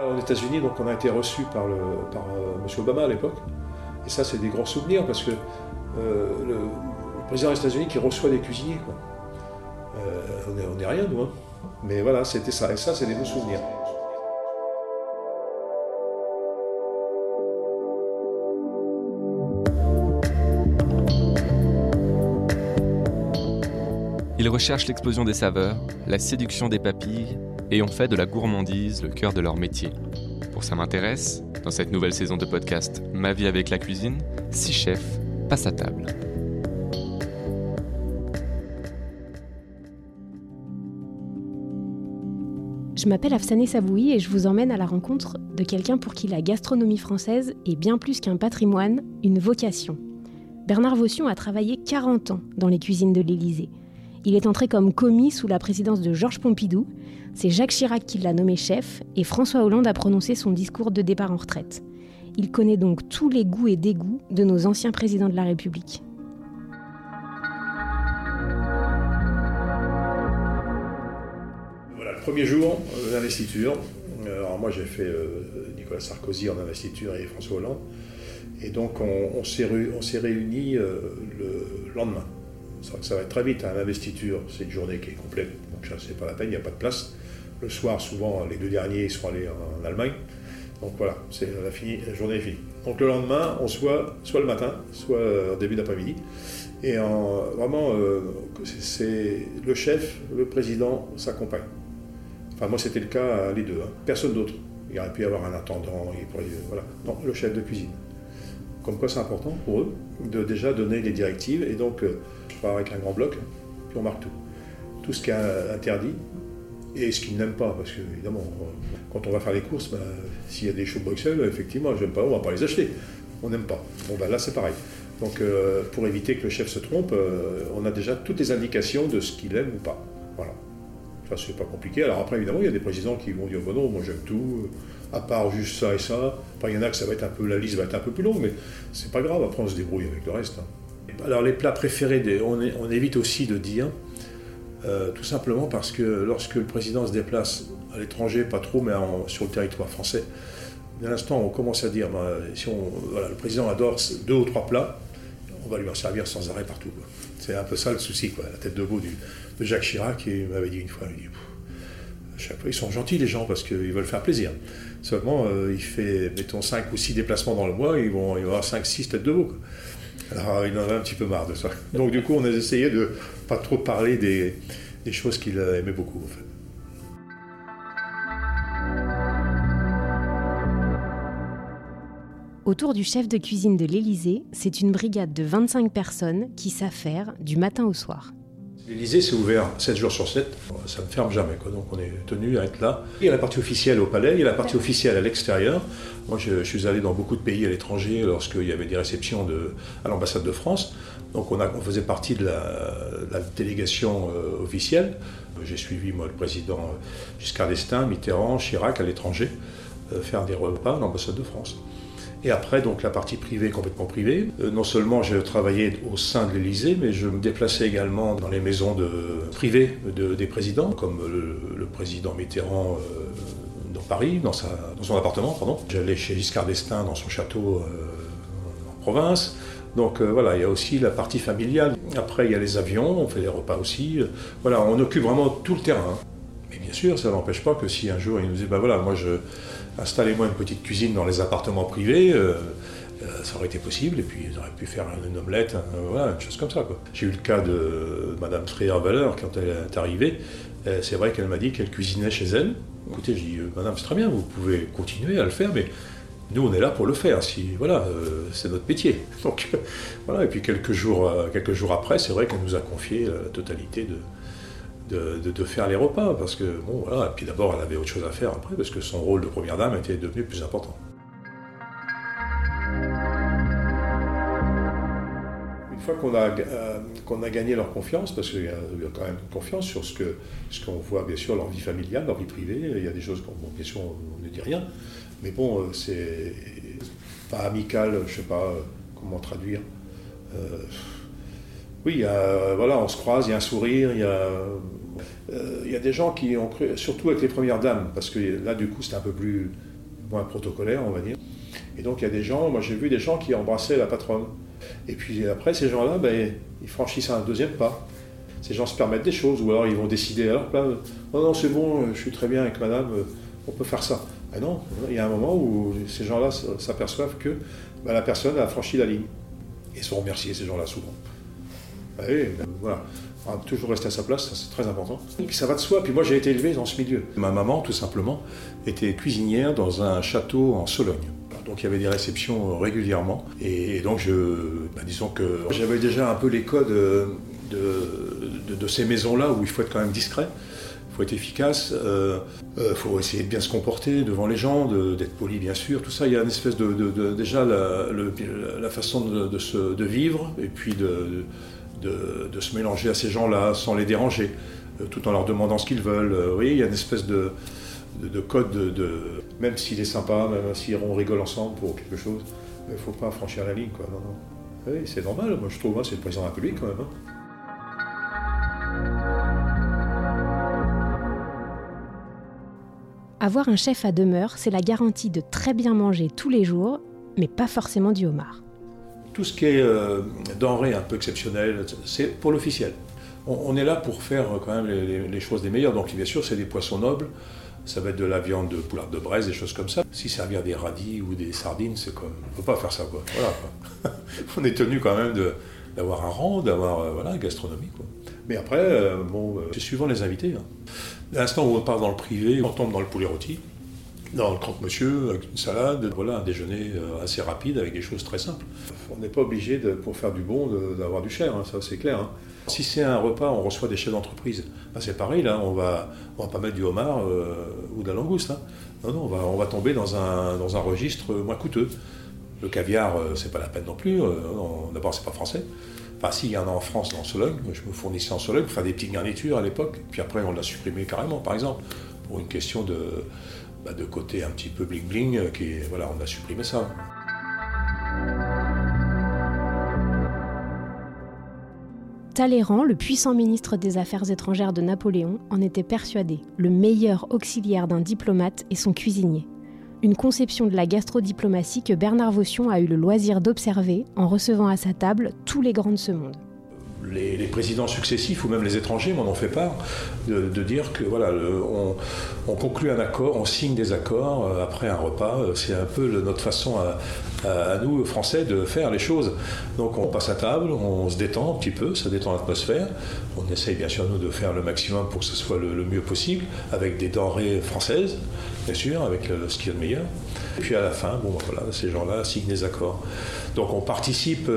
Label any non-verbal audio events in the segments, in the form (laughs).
Aux États-Unis, donc, on a été reçu par, euh, M. Obama à l'époque. Et ça, c'est des grands souvenirs parce que euh, le, président des États-Unis qui reçoit des cuisiniers, quoi. Euh, on n'est rien, nous. Hein. Mais voilà, c'était ça. Et ça, c'est des beaux souvenirs. Ils recherchent l'explosion des saveurs, la séduction des papilles et ont fait de la gourmandise le cœur de leur métier. Pour ça m'intéresse, dans cette nouvelle saison de podcast Ma vie avec la cuisine, six chefs passent à table. Je m'appelle Afsané Savoui et je vous emmène à la rencontre de quelqu'un pour qui la gastronomie française est bien plus qu'un patrimoine, une vocation. Bernard Vaution a travaillé 40 ans dans les cuisines de l'Élysée. Il est entré comme commis sous la présidence de Georges Pompidou. C'est Jacques Chirac qui l'a nommé chef et François Hollande a prononcé son discours de départ en retraite. Il connaît donc tous les goûts et dégoûts de nos anciens présidents de la République. Voilà, le premier jour euh, d'investiture. Euh, alors moi j'ai fait euh, Nicolas Sarkozy en investiture et François Hollande. Et donc on, s'est réunis le lendemain. Ça va être très vite, hein, l'investiture, c'est une journée qui est complète, donc ça c'est pas la peine, il n'y a pas de place. Le soir, souvent, les deux derniers sont allés en, Allemagne. Donc voilà, c'est la, journée est finie. Donc le lendemain, on se voit soit le matin, soit en début d'après-midi. Et en, vraiment, euh, c'est le chef, le président s'accompagne. Enfin, moi, c'était le cas, les deux. Hein. Personne d'autre. Il aurait pu y avoir un attendant, voilà. Non, le chef de cuisine. Comme quoi, c'est important pour eux de déjà donner les directives. Et donc, euh, part avec un grand bloc, puis on marque tout. Tout ce qui est interdit et ce qu'ils n'aiment pas, parce que évidemment, quand on va faire les courses, ben, s'il y a des choux Bruxelles, effectivement, j'aime pas, on va pas les acheter. On n'aime pas. Bon ben là c'est pareil. Donc euh, pour éviter que le chef se trompe, euh, on a déjà toutes les indications de ce qu'il aime ou pas. Voilà. C'est pas compliqué. Alors après évidemment il y a des présidents qui vont dire bon non, moi j'aime tout, à part juste ça et ça. Enfin il y en a que ça va être un peu, la liste va être un peu plus longue, mais c'est pas grave, après on se débrouille avec le reste. Hein. Alors les plats préférés, on, évite aussi de dire, euh, tout simplement parce que lorsque le président se déplace à l'étranger, pas trop, mais sur le territoire français, d'un instant on commence à dire, ben, si le président adore deux ou trois plats, on va lui en servir sans arrêt partout. C'est un peu ça le souci, quoi. la tête de veau de Jacques Chirac, qui m'avait dit une fois, à chaque fois, ils sont gentils les gens parce qu'ils veulent faire plaisir. Seulement, euh, il fait, mettons, 5 ou 6 déplacements dans le mois, ils vont, il va avoir 5-6 têtes de veau. Alors il en avait un petit peu marre de ça. Donc du coup, on a essayé de pas trop parler des, choses qu'il aimait beaucoup. Autour du chef de cuisine de l'Élysée, c'est une brigade de 25 personnes qui s'affairent du matin au soir. L'Elysée, c'est ouvert 7 jours sur 7, ça ne ferme jamais. Donc on est tenu à être là. Il y a la partie officielle au palais, il y a la partie officielle à l'extérieur. Moi, je, suis allé dans beaucoup de pays à l'étranger lorsqu'il y avait des réceptions de, à l'ambassade de France. Donc on, a, on, faisait partie de la, délégation euh, officielle. J'ai suivi, moi, le président Giscard d'Estaing, Mitterrand, Chirac à l'étranger, euh, faire des repas à l'ambassade de France. Et après, donc la partie privée, complètement privée. Euh, non seulement j'ai travaillé au sein de l'Élysée, mais je me déplaçais également dans les maisons de, privées des présidents, comme le, président Mitterrand euh, dans Paris, dans, son appartement, pardon. J'allais chez Giscard d'Estaing dans son château euh, en province. Donc voilà, il y a aussi la partie familiale. Après, il y a les avions, on fait des repas aussi. Voilà, on occupe vraiment tout le terrain. Mais bien sûr, ça n'empêche pas que si un jour il nous dit, ben voilà, moi je installez-moi une petite cuisine dans les appartements privés, euh, euh, ça aurait été possible, et puis ils auraient pu faire une omelette, voilà, une chose comme ça. J'ai eu le cas de Madame Freyer-Waller quand elle est arrivée. Euh, c'est vrai qu'elle m'a dit qu'elle cuisinait chez elle. Écoutez, j'ai dit, Madame, c'est très bien, vous pouvez continuer à le faire, mais nous, on est là pour le faire. Si, voilà, c'est notre métier. (laughs) Donc, voilà. Et puis quelques jours, quelques jours après, c'est vrai qu'elle nous a confié la totalité de, de, faire les repas, parce que, bon, voilà, et puis d'abord, elle avait autre chose à faire après, parce que son rôle de première dame était devenu plus important. Une fois qu'on a, euh, qu'on a gagné leur confiance, parce qu'il y, a quand même confiance sur ce, que, ce qu'on voit, bien sûr, leur vie familiale, leur vie privée, il y a des choses qu'on, bien sûr, on ne dit rien, mais bon, euh, c'est pas amical, je sais pas euh, comment traduire. oui, voilà, on se croise, il y a un sourire, il y a il y a des gens qui ont cru, surtout avec les premières dames, parce que là, du coup, c'était un peu plus, moins protocolaire, on va dire. Et donc il y a des gens, moi j'ai vu des gens qui embrassaient la patronne. Et puis après, ces gens-là, ben, ils franchissent un deuxième pas. Ces gens se permettent des choses, ou alors ils vont décider à leur non, non, c'est bon, je suis très bien avec madame, on peut faire ça. Ben non, il y a un moment où ces gens-là s'aperçoivent que ben, la personne a franchi la ligne. Et sont remerciés, ces gens-là, souvent. Ben voilà. Toujours rester à sa place, c'est très important. Et ça va de soi. Puis moi, j'ai été élevé dans ce milieu. Ma maman, tout simplement, était cuisinière dans un château en Sologne. Donc il y avait des réceptions régulièrement. Et donc, je, ben, disons que j'avais déjà un peu les codes de, de, ces maisons-là où il faut être quand même discret il faut être efficace, il euh, euh, faut essayer de bien se comporter devant les gens, d'être poli bien sûr, tout ça, il y a une espèce de, déjà la, la façon de, se, de vivre et puis de, de, se mélanger à ces gens-là sans les déranger, euh, tout en leur demandant ce qu'ils veulent. oui, il y a une espèce de, de, code de, même s'il est sympa, même si on rigole ensemble pour quelque chose, il ne faut pas franchir la ligne. Oui, c'est normal, moi je trouve, c'est le président de la République quand même. Hein. Avoir un chef à demeure, c'est la garantie de très bien manger tous les jours, mais pas forcément du homard. Tout ce qui est euh, denrée un peu exceptionnelle, c'est pour l'officiel. On, est là pour faire quand même les, choses des meilleures. Donc bien sûr, c'est des poissons nobles. Ça va être de la viande de poularde de braise, des choses comme ça. Si servir des radis ou des sardines, c'est comme... On ne peut pas faire ça, quoi. Voilà, (laughs) on est tenu quand même d'avoir un rang, d'avoir euh, voilà, une gastronomie, quoi. Mais après, euh, bon, c'est suivant les invités. Hein. L'instant où on part dans le privé, on tombe dans le poulet rôti, dans le croque-monsieur, avec une salade, voilà, un déjeuner euh, assez rapide avec des choses très simples. On n'est pas obligé, pour faire du bon, d'avoir du cher, hein, ça c'est clair. Hein. Si c'est un repas, on reçoit des chefs d'entreprise. Ben, c'est pareil, là, on va, va pas mettre du homard euh, ou de la langouste. Hein. Non, non, on va, tomber dans un, registre moins coûteux. Le caviar, euh, c'est pas la peine non plus. D'abord, c'est pas français. Enfin, si, y en a en France, dans Sologne. Je me fournissais en Sologne pour faire des petites garnitures à l'époque. Puis après, on l'a supprimé carrément, par exemple, pour une question de, bah, de côté un petit peu bling-bling. Euh, qui, voilà, on a supprimé ça. Talleyrand, le puissant ministre des Affaires étrangères de Napoléon, en était persuadé. Le meilleur auxiliaire d'un diplomate est son cuisinier une conception de la gastrodiplomatie que Bernard Vaution a eu le loisir d'observer en recevant à sa table tous les grands de ce monde. Les, présidents successifs ou même les étrangers m'en ont fait part de, dire que voilà, on, conclut un accord, on signe des accords euh, après un repas. Euh, c'est un peu notre façon à, nous Français de faire les choses. Donc on passe à table, on se détend un petit peu, ça détend l'atmosphère. On essaye bien sûr nous de faire le maximum pour que ce soit le mieux possible avec des denrées françaises bien sûr, avec ce qu'il y a de meilleur. Et puis à la fin, bon, voilà, ces gens-là signent des accords. Donc on participe,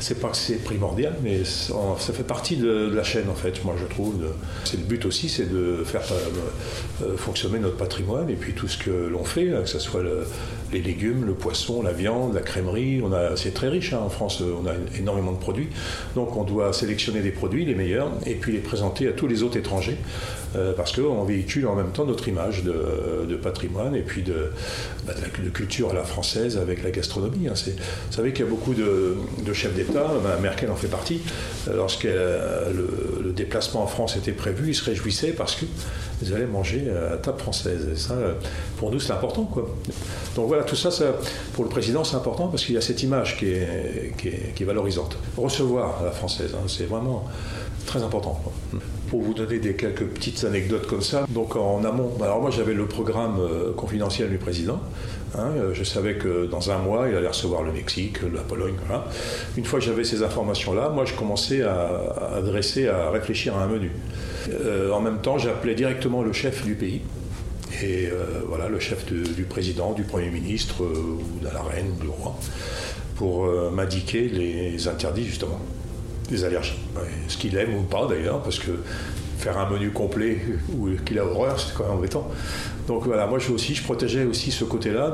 c'est pas que c'est primordial, mais ça fait partie de, la chaîne en fait, moi je trouve. C'est le but aussi, c'est de faire euh, euh, fonctionner notre patrimoine et puis tout ce que l'on fait, hein, que ce soit les légumes, le poisson, la viande, la crèmerie. On a, c'est très riche hein, en France, on a énormément de produits. Donc on doit sélectionner des produits, les meilleurs, et puis les présenter à tous les autres étrangers euh, parce qu'on véhicule en même temps notre image de, patrimoine et puis de, bah, de, culture à la française avec la gastronomie. Hein. vous savez qu'il y a beaucoup de, chefs d'État, bah, Merkel en fait partie, euh, lorsque euh, le, déplacement en France était prévu, ils se réjouissaient parce qu'ils allaient manger à table française. Ça, pour nous, c'est important. Donc voilà, tout ça, pour le président, c'est important parce qu'il y a cette image qui est, valorisante. Recevoir à la française, hein, c'est vraiment très important. Pour vous donner des quelques petites anecdotes comme ça, donc en amont, alors moi j'avais le programme euh, confidentiel du président. Hein, euh, je savais que dans un mois, il allait recevoir le Mexique, la Pologne. Une fois que j'avais ces informations-là, moi je commençais à, adresser, à réfléchir à un menu. Euh, en même temps, j'appelais directement le chef du pays. Et voilà, le chef du président, du Premier ministre, ou de la reine, ou du roi, pour m'indiquer les interdits, justement des allergies. Ce qu'il aime ou pas d'ailleurs, parce que faire un menu complet (laughs) ou qu'il a horreur, c'est quand même embêtant. Donc voilà, moi je aussi, je protégeais aussi ce côté-là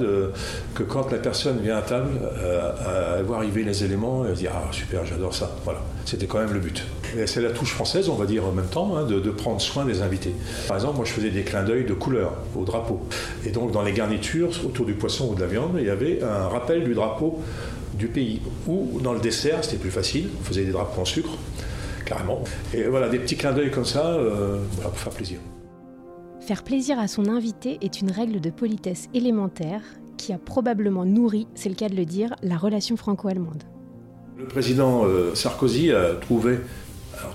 que quand la personne vient à table, euh, à voir arriver les éléments, elle se dit ah super, j'adore ça. Voilà, c'était quand même le but. C'est la touche française, on va dire en même temps, hein, de, de, prendre soin des invités. Par exemple, moi je faisais des clins d'œil de couleur au drapeau. Et donc dans les garnitures, autour du poisson ou de la viande, il y avait un rappel du drapeau du pays. Ou dans le dessert, c'était plus facile, on faisait des drapeaux en sucre, carrément. Et voilà, des petits clins d'œil comme ça, euh, pour faire plaisir. Faire plaisir à son invité est une règle de politesse élémentaire qui a probablement nourri, c'est le cas de le dire, la relation franco-allemande. Le président euh, Sarkozy a trouvé,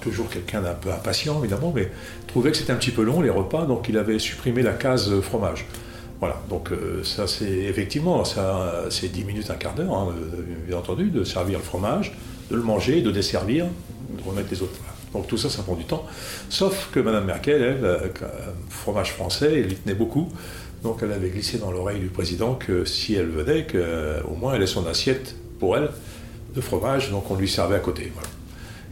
toujours quelqu'un d'un peu impatient évidemment, mais trouvait que c'était un petit peu long les repas, donc il avait supprimé la case fromage. Voilà, donc euh, ça c'est effectivement, c'est 10 minutes, un quart d'heure, hein, bien entendu, de servir le fromage, de le manger, de desservir, de remettre les autres. Donc tout ça, ça prend du temps. Sauf que Mme Merkel, elle, euh, fromage français, elle y tenait beaucoup. Donc elle avait glissé dans l'oreille du président que si elle venait, qu'au moins elle ait son assiette pour elle de fromage, donc on lui servait à côté.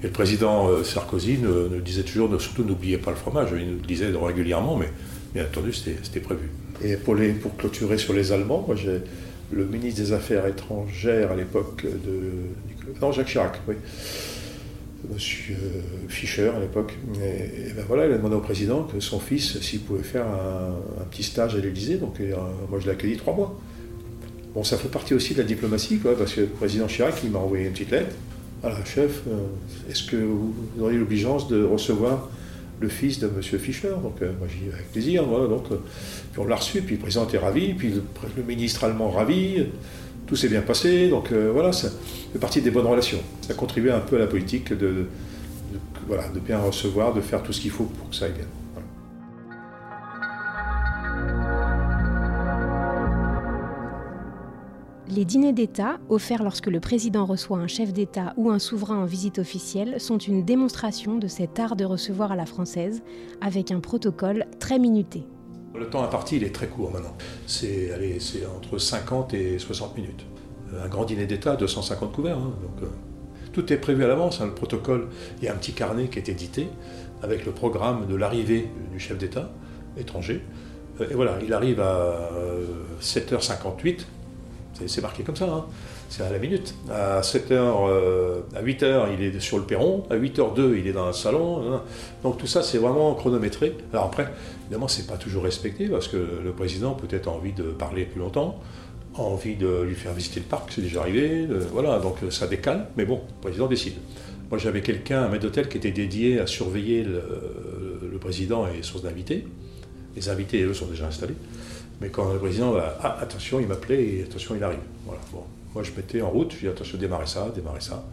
Et le président euh, Sarkozy nous, disait toujours, surtout n'oubliez pas le fromage, il nous le disait régulièrement, mais bien entendu c'était prévu. Et pour, pour clôturer sur les Allemands, moi j'ai le ministre des Affaires étrangères à l'époque de... Non, Jacques Chirac, oui. Monsieur Fischer à l'époque. Et, ben voilà, il a demandé au président que son fils, s'il pouvait faire un, petit stage à l'Élysée. Donc euh, moi je l'ai accueilli trois mois. Bon, ça fait partie aussi de la diplomatie, quoi, parce que le président Chirac, il m'a envoyé une petite lettre. Voilà, chef, euh, est-ce que vous auriez l'obligeance de recevoir le fils de M. Fischer? Donc euh, moi j'ai dit avec plaisir, voilà, donc, puis on l'a reçu, puis le président était ravi, puis le ministre allemand ravi tout s'est bien passé, donc euh, voilà, ça fait partie des bonnes relations. Ça a contribué un peu à la politique de, de bien recevoir, de faire tout ce qu'il faut pour que ça aille bien. Les dîners d'État, offerts lorsque le président reçoit un chef d'État ou un souverain en visite officielle, sont une démonstration de cet art de recevoir à la française, avec un protocole très minuté. Le temps imparti, il est très court maintenant. C'est entre 50 et 60 minutes. Un grand dîner d'État, 250 couverts. Hein, euh, tout est prévu à l'avance. Hein, le protocole, il y a un petit carnet qui est édité avec le programme de l'arrivée du chef d'État étranger. Euh, et voilà, il arrive à 7h58. Euh, c'est marqué comme ça. Hein c'est à la minute. À 7h, euh, à 8h, il est sur le perron. À 8h02, il est dans le salon. Donc tout ça, c'est vraiment chronométré. Alors après, évidemment, c'est pas toujours respecté parce que le président peut-être envie de parler plus longtemps, envie de lui faire visiter le parc, c'est déjà arrivé. voilà, donc ça décale. Mais bon, le président décide. Moi, j'avais quelqu'un, un maître d'hôtel, qui était dédié à surveiller le, président et son invité. Les invités, eux, sont déjà installés. Mais quand le président va, ah, attention, il m'appelait et attention, il arrive. Voilà, bon. Moi, je mettais en route, je dis attention, démarrer ça, démarrer ça.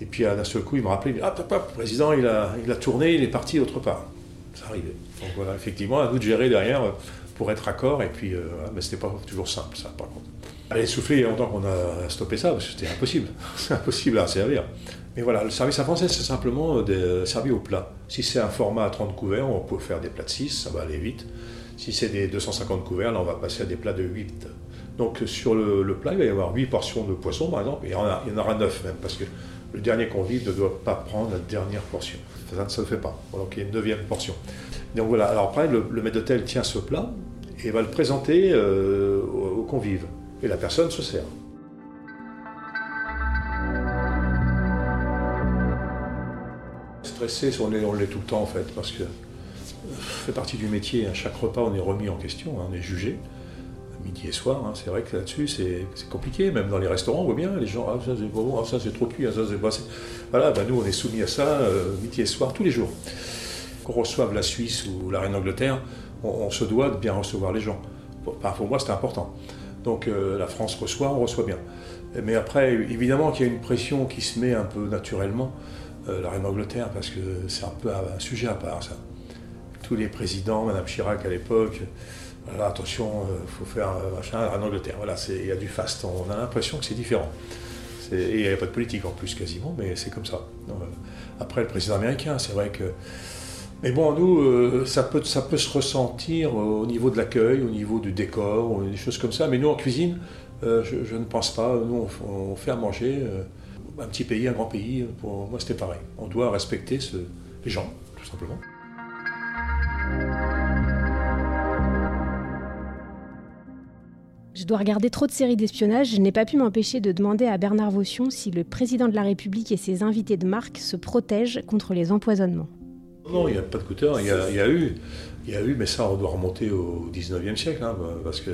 Et puis, d'un seul coup, il me rappelait, ah, papa, le président, il a, il a tourné, il est parti autre part. Ça arrivait. Donc voilà, effectivement, à nous de gérer derrière euh, pour être accord, et puis, euh, mais c'était pas toujours simple, ça, par contre. Allez, souffler, il y a longtemps qu'on a stoppé ça, parce que c'était impossible. (laughs) c'est impossible à servir. Mais voilà, le service à français, c'est simplement euh, de servir au plat. Si c'est un format à 30 couverts, on peut faire des plats de 6, ça va aller vite. Si c'est des 250 couverts, là, on va passer à des plats de 8. Donc sur le, plat, il va y avoir 8 portions de poisson, par exemple, et il y en, aura 9 même, parce que le dernier convive ne doit pas prendre la dernière portion. Ça ne se fait pas. Donc il y a une neuvième portion. Donc voilà, alors après, le, maître d'hôtel tient ce plat et va le présenter euh, aux, convives. Et la personne se sert. Stressé, on l'est tout le temps en fait, parce que fait partie du métier. À chaque repas, on est remis en question, hein, on est jugé midi et soir. Hein. C'est vrai que là-dessus, c'est compliqué. Même dans les restaurants, on voit bien, les gens, ah, ça c'est bon, ah, ça c'est trop cuit, ah, ça c'est pas. Voilà, bah, nous, on est soumis à ça euh, midi et soir tous les jours. Qu'on reçoive la Suisse ou la Reine d'Angleterre, on, se doit de bien recevoir les gens. Pour, pour moi, c'est important. Donc euh, la France reçoit, on reçoit bien. Mais après, évidemment qu'il y a une pression qui se met un peu naturellement, euh, la Reine d'Angleterre, parce que c'est un peu un sujet à part, ça. Tous les présidents, Madame Chirac à l'époque, attention, il euh, faut faire euh, machin en Angleterre. Voilà, il y a du fast. On a l'impression que c'est différent. Et il n'y a pas de politique en plus quasiment, mais c'est comme ça. Euh, après, le président américain, c'est vrai que. Mais bon, nous, ça, peut, ça peut se ressentir au niveau de l'accueil, au niveau du décor, des choses comme ça. Mais nous, en cuisine, je, ne pense pas. Nous, on, fait à manger. un petit pays, un grand pays, pour moi, c'était pareil. On doit respecter les gens, tout simplement. Dois regarder trop de séries d'espionnage, je n'ai pas pu m'empêcher de demander à Bernard Vaution si le président de la République et ses invités de marque se protègent contre les empoisonnements. Non, il n'y a pas de couteur. Il y a, eu, il y a eu, mais ça, on doit remonter au 19e siècle, hein, parce que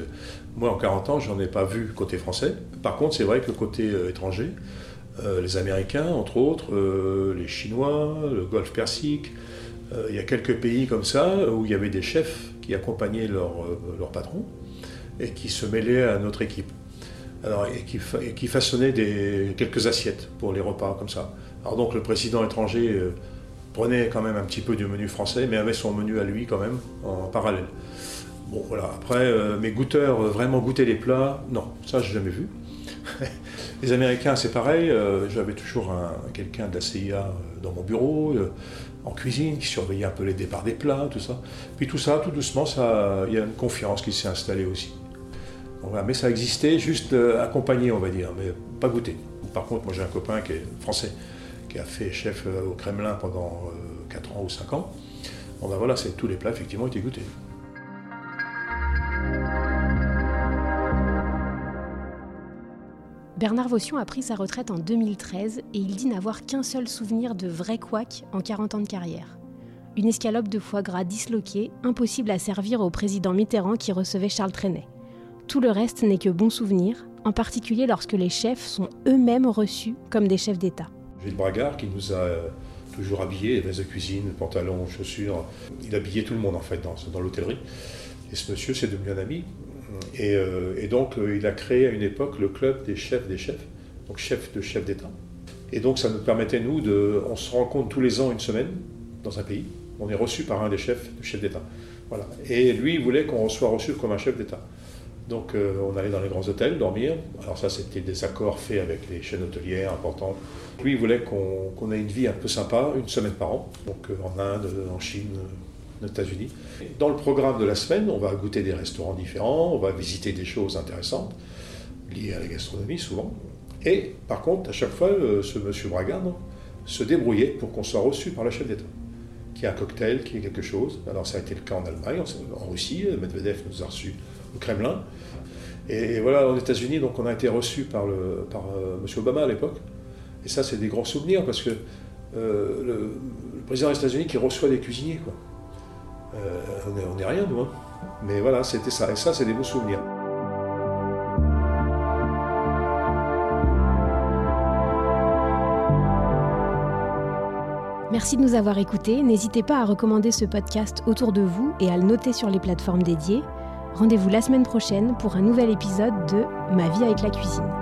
moi, en 40 ans, j'en ai pas vu côté français. Par contre, c'est vrai que côté euh, étranger, euh, les Américains, entre autres, euh, les Chinois, le Golfe Persique, il y a quelques pays comme ça où il y avait des chefs qui accompagnaient leur, leur patron et qui se mêlaient à notre équipe. Alors, et, qui, des, quelques assiettes pour les repas comme ça. Alors donc le président étranger prenait quand même un petit peu du menu français, mais avait son menu à lui quand même en parallèle. Bon voilà, après euh, mes goûteurs euh, vraiment goûter les plats, non, ça j'ai jamais vu. (laughs) les Américains c'est pareil, euh, j'avais toujours quelqu'un de la CIA dans mon bureau, en cuisine, qui surveillait un peu les départs des plats, tout ça. Puis tout ça, tout doucement, il y a une confiance qui s'est installée aussi. Mais ça existait, juste accompagné on va dire, mais pas goûter. Par contre, moi j'ai un copain qui est français, qui a fait chef euh, au Kremlin pendant 4 euh, ans ou 5 ans. Bon ben voilà, c'est tous les plats effectivement étaient goûtés. Bernard Vaution a pris sa retraite en 2013 et il dit n'avoir qu'un seul souvenir de vrai couac en 40 ans de carrière. Une escalope de foie gras disloquée, impossible à servir au président Mitterrand qui recevait Charles Trenet. Tout le reste n'est que bon souvenir, en particulier lorsque les chefs sont eux-mêmes reçus comme des chefs d'État. Gilles Bragard qui nous a euh, toujours habillés, les de cuisine, pantalons, chaussures. Il habillait tout le monde en fait dans, l'hôtellerie. Et ce monsieur, c'est devenu un ami. Et, euh, donc, euh, il a créé à une époque le club des chefs des chefs, donc chef de chef d'État. Et donc, ça nous permettait, nous, de. On se rencontre tous les ans une semaine dans un pays. On est reçu par un des chefs, de chef d'État. Voilà. Et lui, il voulait qu'on soit reçu comme un chef d'État. Donc euh, on allait dans les grands hôtels dormir. Alors ça, c'était des accords faits avec les chaînes hôtelières importantes. Lui, il voulait qu'on ait une vie un peu sympa, une semaine par an, donc euh, en Inde, en Chine, euh, aux États-Unis. Dans le programme de la semaine, on va goûter des restaurants différents, on va visiter des choses intéressantes, liées à la gastronomie souvent. Et par contre, à chaque fois, ce monsieur Bragard se débrouillait pour qu'on soit reçu par la chef d'État qui a un cocktail, qui est quelque chose. Alors ça a été le cas en Allemagne, en Russie, Medvedev nous a reçus au Kremlin. Et, voilà, aux États-Unis, donc on a été reçu par, le, par euh, M. Obama à l'époque. Et ça, c'est des grands souvenirs parce que euh, le, président des États-Unis qui reçoit des cuisiniers, quoi. Euh, on n'est rien, nous. Hein. Mais voilà, c'était ça. Et ça, c'est des beaux souvenirs. Merci de nous avoir écoutés. N'hésitez pas à recommander ce podcast autour de vous et à le noter sur les plateformes dédiées. Rendez-vous la semaine prochaine pour un nouvel épisode de Ma vie avec la cuisine.